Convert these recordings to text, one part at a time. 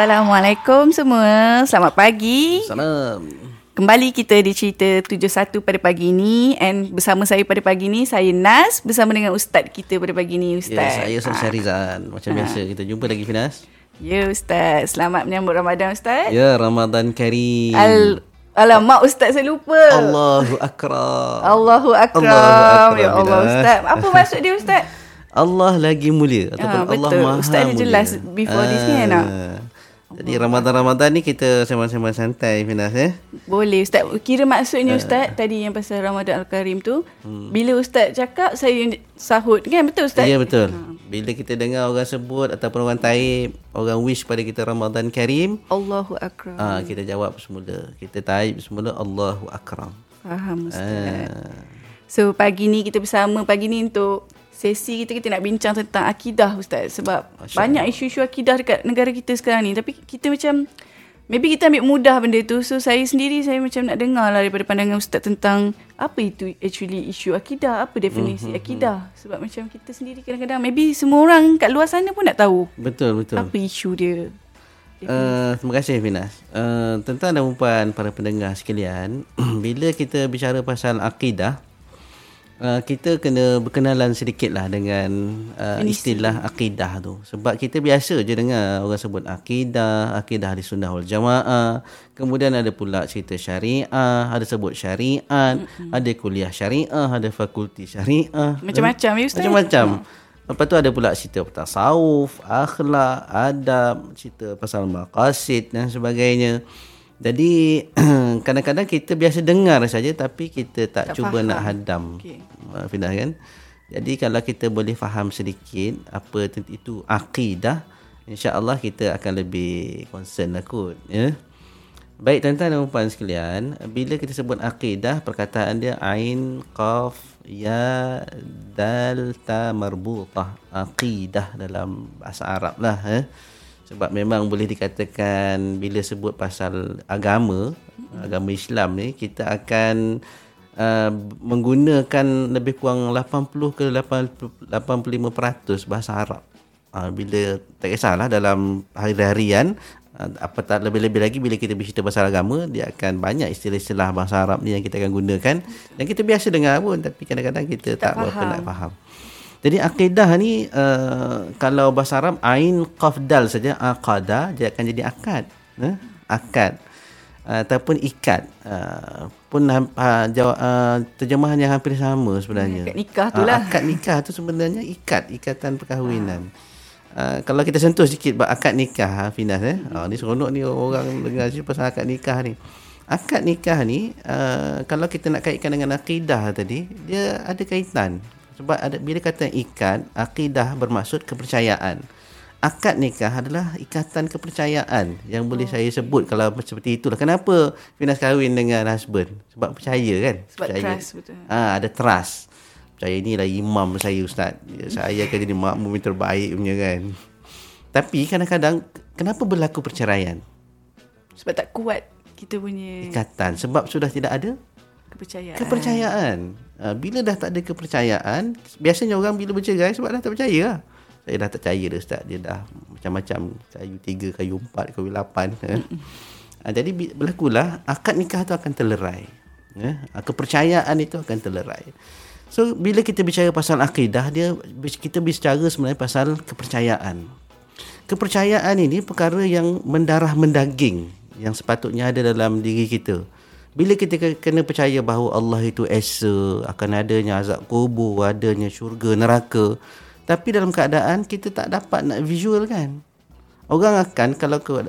Assalamualaikum semua. Selamat pagi. Salam. Kembali kita di cerita 71 pada pagi ini and bersama saya pada pagi ini saya Nas bersama dengan ustaz kita pada pagi ini Ya, ustaz. saya Ustaz Syarizan. Macam biasa kita jumpa lagi Finas. Ya ustaz. Selamat menyambut Ramadan ustaz. Ya, Ramadan Karim. Al Alamak ustaz saya lupa. Allahu akram. Allahu akram. Allahu akram, ya Allah ustaz. Apa maksud dia ustaz? Allah lagi mulia ataupun Allah betul. Maha Ustaz ada mulia. jelas before this ni, nak? Jadi Ramadan-Ramadan ni kita sembang-sembang santai Finas eh. Boleh ustaz. Kira Eh. maksudnya ustaz tadi yang pasal Ramadan Al-Karim tu bila ustaz cakap saya sahut kan betul ustaz? Hmm. Ya betul. Bila kita dengar orang sebut ataupun orang taib, orang wish pada kita Ramadan Karim, Allahu akram. ah kita jawab semula. Kita taib semula Allahu akram. Faham ustaz. Ah. So pagi ni kita bersama pagi ni untuk sesi kita kita nak bincang tentang akidah ustaz. Sebab Masya banyak isu-isu akidah dekat negara kita sekarang ni. Tapi kita macam maybe kita ambil mudah benda tu. So saya sendiri saya macam nak dengar lah daripada pandangan ustaz tentang apa itu actually isu akidah apa definisi Mhm, akidah. sebab macam kita sendiri kadang-kadang maybe semua orang kat luar sana pun nak tahu Betul betul. apa isu dia. Uh, terima kasih Finas. Uh, tuan-tuan dan puan para pendengar sekalian, bila kita bicara pasal akidah, uh, kita kena berkenalan sedikit lah dengan uh, istilah akidah tu. Sebab kita biasa je dengar orang sebut akidah, akidah di sunnah wal jamaah. Kemudian ada pula cerita syariah, ada sebut syariat, mm-hmm. ada kuliah syariah, ada fakulti syariah. Macam-macam ya ustaz Macam-macam. Lepas tu ada pula cerita tasawuf, akhlak, adab, cerita pasal maqasid dan sebagainya. Jadi kadang-kadang kita biasa dengar saja tapi kita tak, Tak cuba faham. nak hadam. Okay. Fidah kan? Jadi kalau kita boleh faham sedikit apa itu akidah, insya-Allah kita akan lebih concern lah kot, ya. Baik tuan-tuan dan puan sekalian, bila kita sebut akidah, perkataan dia ain, qaf, ya, dal, ta marbutah. Akidah dalam bahasa Arab lah. Eh. Sebab memang boleh dikatakan bila sebut pasal agama, agama Islam ni, kita akan uh, menggunakan lebih kurang 80 ke 80, 85% bahasa Arab. Uh, bila tak kisahlah dalam hari-harian uh, apa tak lebih-lebih lagi bila kita bercerita pasal agama dia akan banyak istilah-istilah bahasa Arab ni yang kita akan gunakan dan kita biasa dengar pun tapi kadang-kadang kita tak, tak berapa faham. nak faham. Jadi akidah ni uh, kalau bahasa Arab ain qaf dal saja aqada dia akan jadi akad. Eh? Akad ataupun ikat uh, pun uh, jawab, uh, terjemahan yang hampir sama sebenarnya. Akad nikah tu lah. Ah, akad nikah tu sebenarnya ikat, ikatan perkahwinan. Uh, kalau kita sentuh sikit bab akad nikah ha, Finas eh. Uh, ni seronok ni orang dengar cerita pasal akad nikah ni. Akad nikah ni uh, kalau kita nak kaitkan dengan akidah tadi, dia ada kaitan. Sebab ada bila kata ikat, akidah bermaksud kepercayaan. Akad nikah adalah ikatan kepercayaan yang boleh saya sebut kalau seperti itulah. Kenapa Finas kahwin dengan husband? Sebab percaya kan? Sebab percaya. trust, betul. Ah, ada trust. Saya inilah imam saya ustaz. Ya, Saya akan jadi makmum yang terbaik punya kan. Tapi kadang-kadang kenapa berlaku perceraian? sebab tak kuat kita punya Ikatan sebab sudah tidak ada kepercayaan kepercayaan. Ah, bila dah tak ada kepercayaan, biasanya orang bila bercerai sebab dah tak percaya lah. Saya dah tak percaya dah ustaz. Dia dah macam-macam kayu tiga, kayu empat, kayu lapan. Eh. Ah, jadi berlakulah akad nikah tu akan terlerai. Eh. Ah, kepercayaan itu akan terlerai. So bila kita bicara pasal akidah dia kita bicara sebenarnya pasal kepercayaan. Kepercayaan ini perkara yang mendarah mendaging yang sepatutnya ada dalam diri kita. Bila kita ke- kena percaya bahawa Allah itu esa, akan adanya azab kubur, adanya syurga, neraka. Tapi dalam keadaan kita tak dapat nak visual kan. Orang akan kalau ke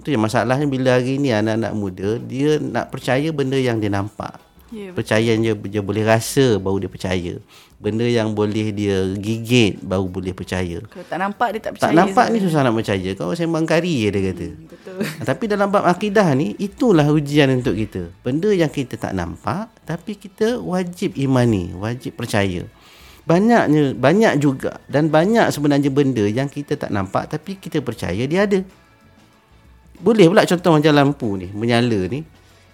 tu yang masalahnya bila hari ni anak-anak muda dia nak percaya benda yang dia nampak. Ya, Percaya dia, dia boleh rasa baru dia percaya. Benda yang boleh dia gigit baru boleh percaya. Kalau tak nampak dia tak percaya. Tak nampak ni susah nak percaya. Kau sembang kari je dia kata. Betul. Tapi dalam bab akidah ni itulah ujian untuk kita. Benda yang kita tak nampak tapi kita wajib imani, wajib percaya. Banyaknya banyak juga dan banyak sebenarnya benda yang kita tak nampak tapi kita percaya dia ada. Boleh pula contoh macam lampu ni, menyala ni.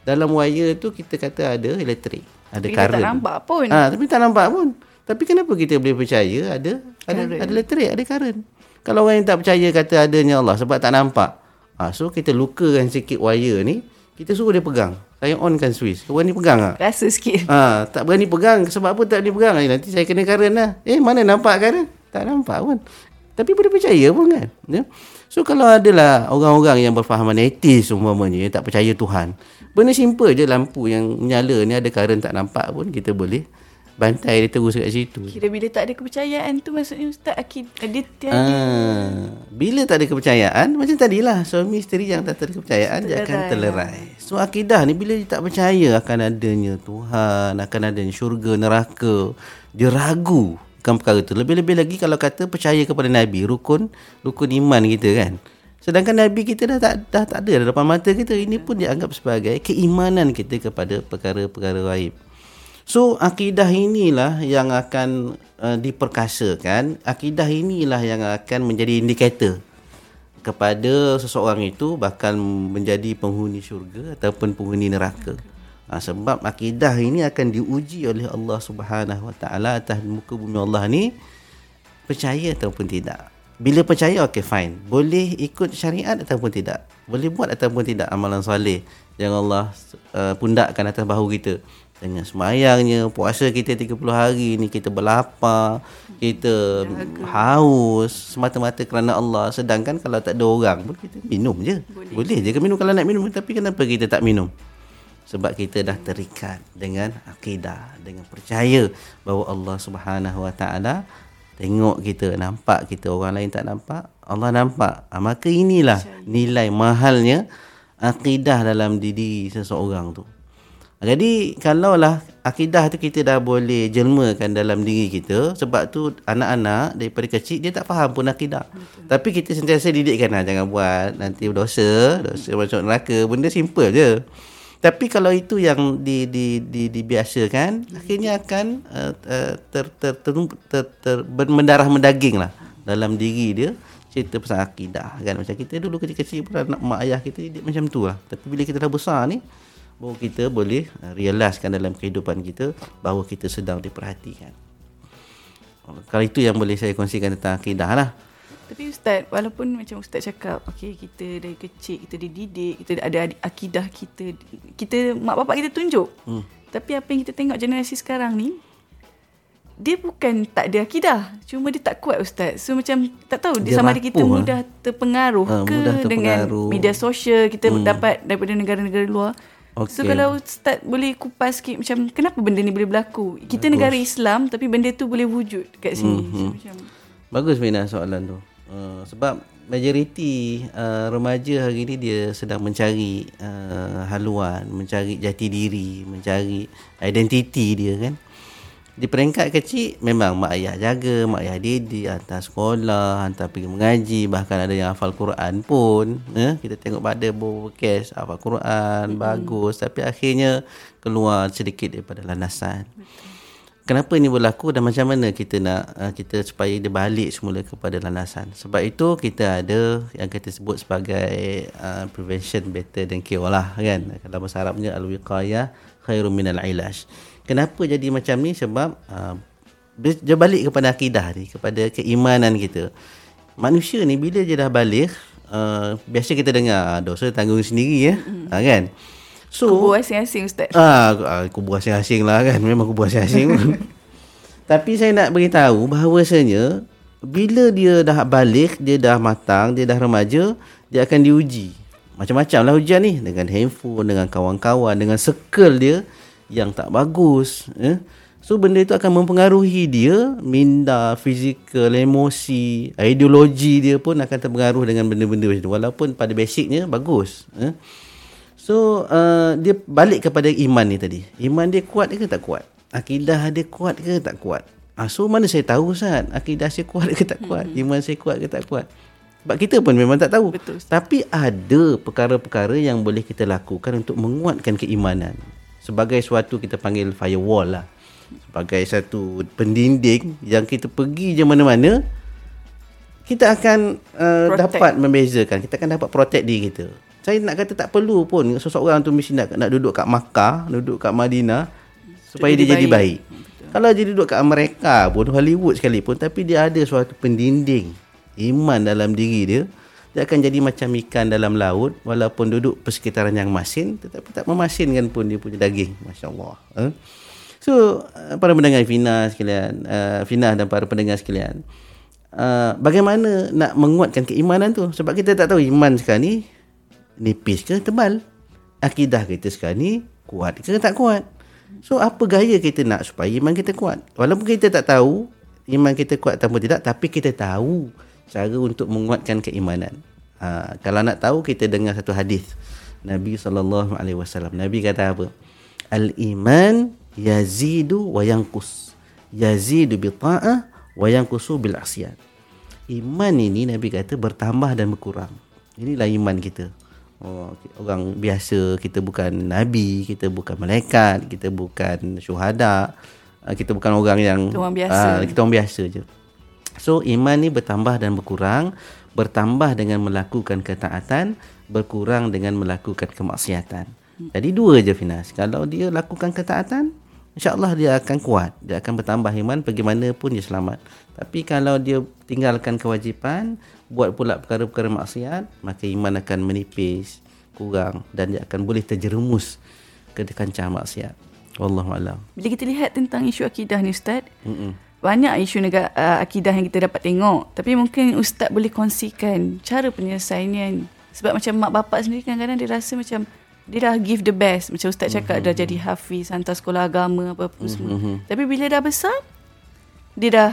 Dalam wire tu kita kata ada elektrik, ada Kita tak current. nampak pun. Ah, tapi tak nampak pun. Tapi kenapa kita boleh percaya ada ada Current. ada elektrik, ada current. Kalau orang yang tak percaya kata adanya Allah sebab tak nampak. Ha, so kita lukakan sikit wire ni, kita suruh dia pegang. Saya onkan switch. Kau berani pegang tak? Rasa sikit. Ha, tak berani pegang. Sebab apa tak berani pegang? Eh, nanti saya kena karen lah. Eh, mana nampak karen? Tak nampak pun. Tapi boleh percaya pun kan? Ya? So, kalau adalah orang-orang yang berfahaman etis umpamanya, yang tak percaya Tuhan. Benda simple je lampu yang menyala ni ada karen tak nampak pun, kita boleh bantai dia terus kat situ. Kira bila tak ada kepercayaan tu maksudnya Ustaz akid dia tiada. Ah, bila tak ada kepercayaan macam tadilah suami isteri yang tak ada kepercayaan dia akan terlerai. So akidah ni bila dia tak percaya akan adanya Tuhan, akan adanya syurga, neraka, dia ragu kan perkara tu. Lebih-lebih lagi kalau kata percaya kepada nabi, rukun rukun iman kita kan. Sedangkan nabi kita dah tak dah tak ada depan mata kita. Ini pun dianggap sebagai keimanan kita kepada perkara-perkara gaib. So akidah inilah yang akan uh, diperkasakan. Akidah inilah yang akan menjadi indikator kepada seseorang itu bakal menjadi penghuni syurga ataupun penghuni neraka. Ha, sebab akidah ini akan diuji oleh Allah Subhanahu Wa Taala atas muka bumi Allah ni percaya ataupun tidak. Bila percaya okey fine. Boleh ikut syariat ataupun tidak. Boleh buat ataupun tidak amalan soleh yang Allah uh, pundakkan atas bahu kita dengan semayangnya puasa kita 30 hari ni kita berlapar kita Jaga. haus semata-mata kerana Allah sedangkan kalau tak ada orang pun kita minum je boleh, boleh je ke minum kalau nak minum tapi kenapa kita tak minum sebab kita dah terikat dengan akidah dengan percaya bahawa Allah Subhanahu Wa Taala tengok kita nampak kita orang lain tak nampak Allah nampak ha, maka inilah nilai mahalnya akidah dalam diri seseorang tu jadi kalaulah akidah tu kita dah boleh jelmakan dalam diri kita sebab tu anak-anak daripada kecil dia tak faham pun akidah. Betul. Tapi kita sentiasa didikkan lah jangan buat nanti dosa, dosa masuk neraka, benda simple je. Tapi kalau itu yang di di di dibiasakan akhirnya akan uh, ter, ter, ter, ter, ter, ter, mendarah mendaging lah dalam diri dia cerita pasal akidah kan macam kita dulu kecil-kecil pun anak mak ayah kita didik macam tu lah tapi bila kita dah besar ni bahawa kita boleh uh, realizekan dalam kehidupan kita bahawa kita sedang diperhatikan. Kalau itu yang boleh saya kongsikan tentang akidah lah. Tapi Ustaz, walaupun macam Ustaz cakap, okay, kita dari kecil, kita dididik, kita ada akidah kita, kita mak bapak kita tunjuk. Hmm. Tapi apa yang kita tengok generasi sekarang ni, dia bukan tak ada akidah. Cuma dia tak kuat Ustaz. So macam tak tahu dia, dia sama ada kita lah. mudah terpengaruh ha, ke mudah terpengaruh. dengan media sosial kita hmm. dapat daripada negara-negara luar. Okay. So kalau Ustaz boleh kupas sikit macam kenapa benda ni boleh berlaku? Kita Bagus. negara Islam tapi benda tu boleh wujud kat sini. Mm-hmm. So, macam Bagus Mina soalan tu. Uh, sebab majoriti uh, remaja hari ni dia sedang mencari uh, haluan, mencari jati diri, mencari identiti dia kan di peringkat kecil memang mak ayah jaga, mak ayah didik, hantar sekolah, hantar pergi mengaji, bahkan ada yang hafal Quran pun. Eh? Kita tengok pada beberapa kes hafal Quran, hmm. bagus. Tapi akhirnya keluar sedikit daripada landasan. Kenapa ini berlaku dan macam mana kita nak uh, kita supaya dia balik semula kepada landasan. Sebab itu kita ada yang kita sebut sebagai uh, prevention better than cure lah kan. Kalau bahasa Arabnya al-wiqayah khairun minal ilaj. Kenapa jadi macam ni? Sebab uh, dia balik kepada akidah ni, kepada keimanan kita. Manusia ni bila dia dah balik, uh, biasa kita dengar dosa tanggung sendiri ya, mm-hmm. ha, kan? So, kubur asing-asing Ustaz. Ah, uh, kubur asing-asing lah kan. Memang kubur asing-asing. Tapi saya nak beritahu bahawasanya bila dia dah balik, dia dah matang, dia dah remaja, dia akan diuji. Macam-macam lah ujian ni. Dengan handphone, dengan kawan-kawan, dengan circle dia yang tak bagus eh? so benda itu akan mempengaruhi dia minda fizikal emosi ideologi dia pun akan terpengaruh dengan benda-benda macam tu walaupun pada basicnya bagus eh? So uh, dia balik kepada iman ni tadi. Iman dia kuat ke tak kuat? Akidah dia kuat ke tak kuat? Ah, so mana saya tahu Ustaz? Akidah saya kuat ke tak kuat? Hmm. Iman saya kuat ke tak kuat? Sebab kita pun memang tak tahu. Betul, Tapi ada perkara-perkara Yang boleh kita lakukan Untuk menguatkan keimanan. Sebagai suatu kita panggil firewall lah. Sebagai satu pendinding yang kita pergi je mana-mana kita akan uh, dapat membezakan. Kita akan dapat protect diri kita saya nak kata tak perlu pun seseorang tu mesti nak, nak duduk kat Makkah duduk kat Madinah supaya dia jadi baik, baik. kalau dia duduk kat Amerika pun Hollywood sekalipun tapi dia ada suatu pendinding iman dalam diri dia dia akan jadi macam ikan dalam laut walaupun duduk persekitaran yang masin tetapi tak memasinkan pun dia punya daging masya-Allah eh? so uh, para pendengar Fina sekalian uh, Fina dan para pendengar sekalian uh, bagaimana nak menguatkan keimanan tu sebab kita tak tahu iman sekarang ni nipis ke tebal akidah kita sekarang ni kuat ke tak kuat so apa gaya kita nak supaya iman kita kuat walaupun kita tak tahu iman kita kuat atau tidak tapi kita tahu cara untuk menguatkan keimanan. Ha, kalau nak tahu kita dengar satu hadis Nabi sallallahu alaihi wasallam. Nabi kata apa? Al iman yazidu wa yanqus. Yazidu bi ta'ah wa yanqusu bil asyan. Iman ini Nabi kata bertambah dan berkurang. Inilah iman kita. Oh, orang biasa kita bukan nabi, kita bukan malaikat, kita bukan syuhada, ha, kita bukan orang yang orang biasa. Uh, kita orang biasa je. So iman ni bertambah dan berkurang, bertambah dengan melakukan ketaatan, berkurang dengan melakukan kemaksiatan. Jadi dua je Finas. Kalau dia lakukan ketaatan, insya-Allah dia akan kuat, dia akan bertambah iman bagaimanapun dia selamat. Tapi kalau dia tinggalkan kewajipan, buat pula perkara-perkara maksiat, maka iman akan menipis, kurang dan dia akan boleh terjerumus ke kancah maksiat. Wallahu alam. Bila kita lihat tentang isu akidah ni ustaz, Mm-mm banyak isu negara uh, akidah yang kita dapat tengok tapi mungkin ustaz boleh kongsikan cara penyelesaiannya sebab macam mak bapak sendiri kadang-kadang dia rasa macam dia dah give the best macam ustaz cakap mm-hmm. dah jadi hafiz hantar sekolah agama apa-apa mm-hmm. semua mhm. tapi bila dah besar dia dah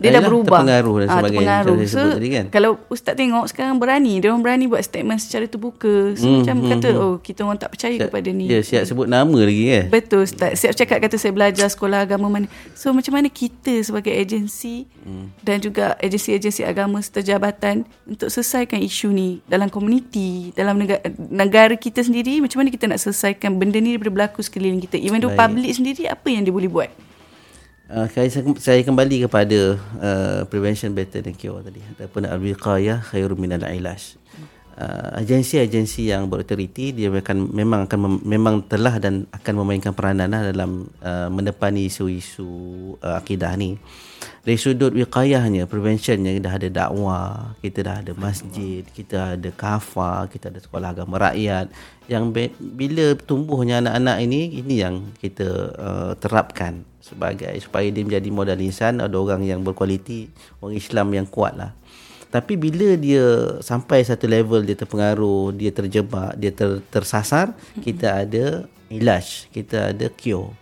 dia dah berubah. terpengaruh dan ha, sebagainya terpengaruh. so tadi kan. kalau ustaz tengok sekarang berani dia orang berani buat statement secara terbuka. So, hmm, macam hmm, kata hmm. oh kita orang tak percaya siap, kepada ni. Ya siap sebut nama lagi kan? Betul ustaz. Siap cakap kata saya belajar sekolah agama mana. So macam mana kita sebagai agensi hmm. dan juga agensi-agensi agama serta jabatan untuk selesaikan isu ni dalam komuniti dalam negara, negara kita sendiri macam mana kita nak selesaikan benda ni daripada berlaku sekeliling kita? Even though public sendiri apa yang dia boleh buat Uh, saya, saya kembali kepada uh, prevention better than cure tadi ataupun al-wiqayah khairun minal ilaj. Uh, agensi-agensi yang berautoriti dia akan memang akan mem, memang telah dan akan memainkan peranan lah dalam uh, menepani isu-isu uh, akidah ni. Dari sudut wiqayahnya, preventionnya dah ada dakwah, kita dah ada masjid, kita ada kafa, kita ada sekolah agama rakyat yang be, bila tumbuhnya anak-anak ini ini yang kita uh, terapkan sebagai supaya dia menjadi modal insan ada orang yang berkualiti orang Islam yang kuat lah tapi bila dia sampai satu level dia terpengaruh dia terjebak dia ter, tersasar kita ada ilaj kita ada cure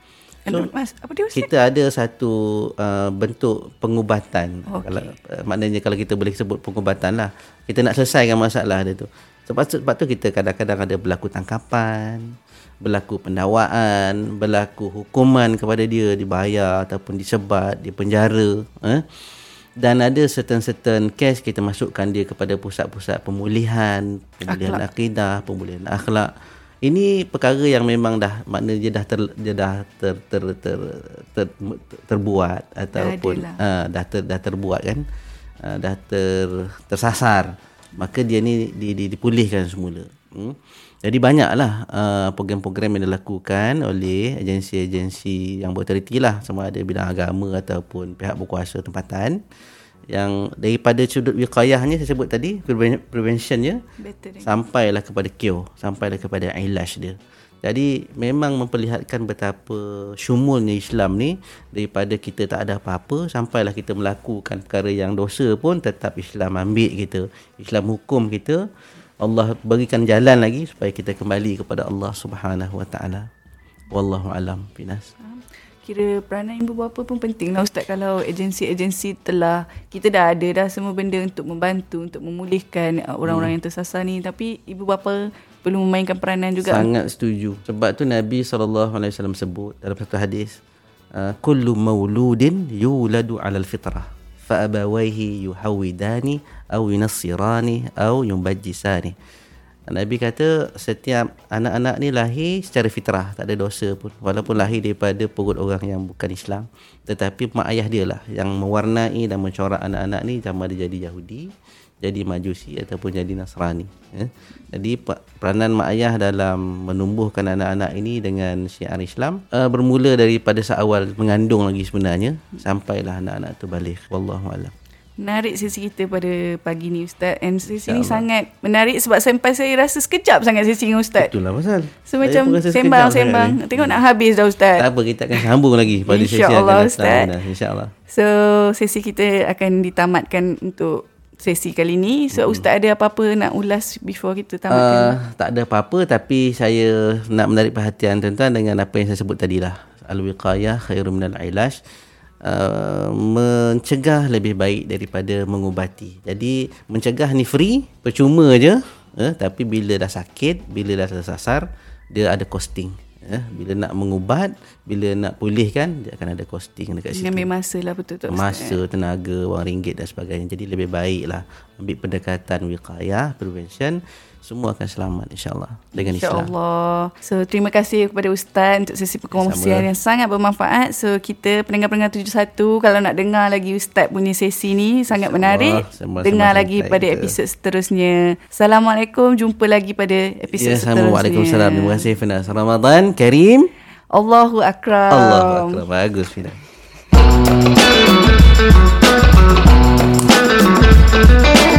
So, Mas, apa dia kita ada satu uh, bentuk pengubatan. Okay. Kalau uh, maknanya kalau kita boleh sebut pengubatan lah, kita nak selesaikan masalah dia tu. Sebab, sebab tu kita kadang-kadang ada berlaku tangkapan, berlaku pendakwaan, berlaku hukuman kepada dia dibayar ataupun disebat, di penjara, eh? Dan ada certain-certain case kita masukkan dia kepada pusat-pusat pemulihan, pemulihan akhlak. akidah, pemulihan akhlak. Ini perkara yang memang dah makna dia dah ter, dia dah ter, ter, ter, ter, ter, terbuat ataupun uh, dah ter, dah terbuat kan. Uh, dah ter, tersasar. Maka dia ni di, di, dipulihkan semula. Hmm? Jadi banyaklah uh, program-program yang dilakukan oleh agensi-agensi yang berautoriti lah. Sama ada bidang agama ataupun pihak berkuasa tempatan. Yang daripada sudut wiqayahnya saya sebut tadi preventionnya sampailah kepada cure sampailah kepada ilaj dia. Jadi memang memperlihatkan betapa syumulnya Islam ni daripada kita tak ada apa-apa sampailah kita melakukan perkara yang dosa pun tetap Islam ambil kita, Islam hukum kita Allah berikan jalan lagi supaya kita kembali kepada Allah Subhanahu Wa Taala. Wallahu alam Pinas. Kira peranan ibu bapa pun penting lah Ustaz kalau agensi-agensi telah kita dah ada dah semua benda untuk membantu untuk memulihkan uh, orang-orang hmm. yang tersasar ni tapi ibu bapa perlu memainkan peranan juga. Sangat setuju. Sebab tu Nabi SAW sebut dalam satu hadis uh, kullu mauludin yuladu 'alal fitrah fa'abawaihi yuhawidani aw yunassirani aw yumbajjisani Nabi kata setiap anak-anak ni lahir secara fitrah tak ada dosa pun. Walaupun lahir daripada perut orang yang bukan Islam tetapi mak ayah dia lah yang mewarnai dan mencorak anak-anak ni sama ada jadi Yahudi jadi majusi ataupun jadi nasrani ya. jadi peranan mak ayah dalam menumbuhkan anak-anak ini dengan syiar Islam uh, bermula daripada seawal mengandung lagi sebenarnya sampailah anak-anak itu balik wallahu alam Menarik sesi kita pada pagi ni Ustaz And sesi ni sangat menarik Sebab sampai saya rasa sekejap sangat sesi dengan Ustaz Itulah pasal. So Saya macam pun rasa sekejap sembang-sembang ni. Tengok nak habis dah Ustaz Tak apa, kita akan sambung lagi pada sesi InsyaAllah, akan datang. Ustaz. InsyaAllah. So sesi kita akan ditamatkan untuk sesi kali ni So Ustaz ada apa-apa nak ulas before kita tamatkan Uh, tak ada apa-apa tapi saya nak menarik perhatian tuan-tuan dengan apa yang saya sebut tadi lah. Al-wiqayah khairum minal ilaj. Uh, mencegah lebih baik daripada mengubati. Jadi mencegah ni free, percuma je. Eh, tapi bila dah sakit, bila dah tersasar, dia ada costing. Eh, bila nak mengubat, bila nak pulihkan, dia akan ada costing dekat situ. Mengambil masa lah betul-betul Ustaz. Masa, tenaga, wang ringgit dan sebagainya. Jadi lebih baiklah ambil pendekatan wiqayah, prevention, semua akan selamat insyaAllah dengan Islam. InsyaAllah. So, terima kasih kepada Ustaz untuk sesi perkongsian Sama. yang sangat bermanfaat. So, kita pendengar-pendengar 71, kalau nak dengar lagi Ustaz punya sesi ni, sangat menarik. Sama-sama dengar lagi pada episod seterusnya. Assalamualaikum. Jumpa lagi pada episod Ya, seterusnya. sama. Waalaikumsalam. Terima kasih Fina. Ramadan Karim. Allahu Akram. Allahu Akbar. Bagus Fina. Thank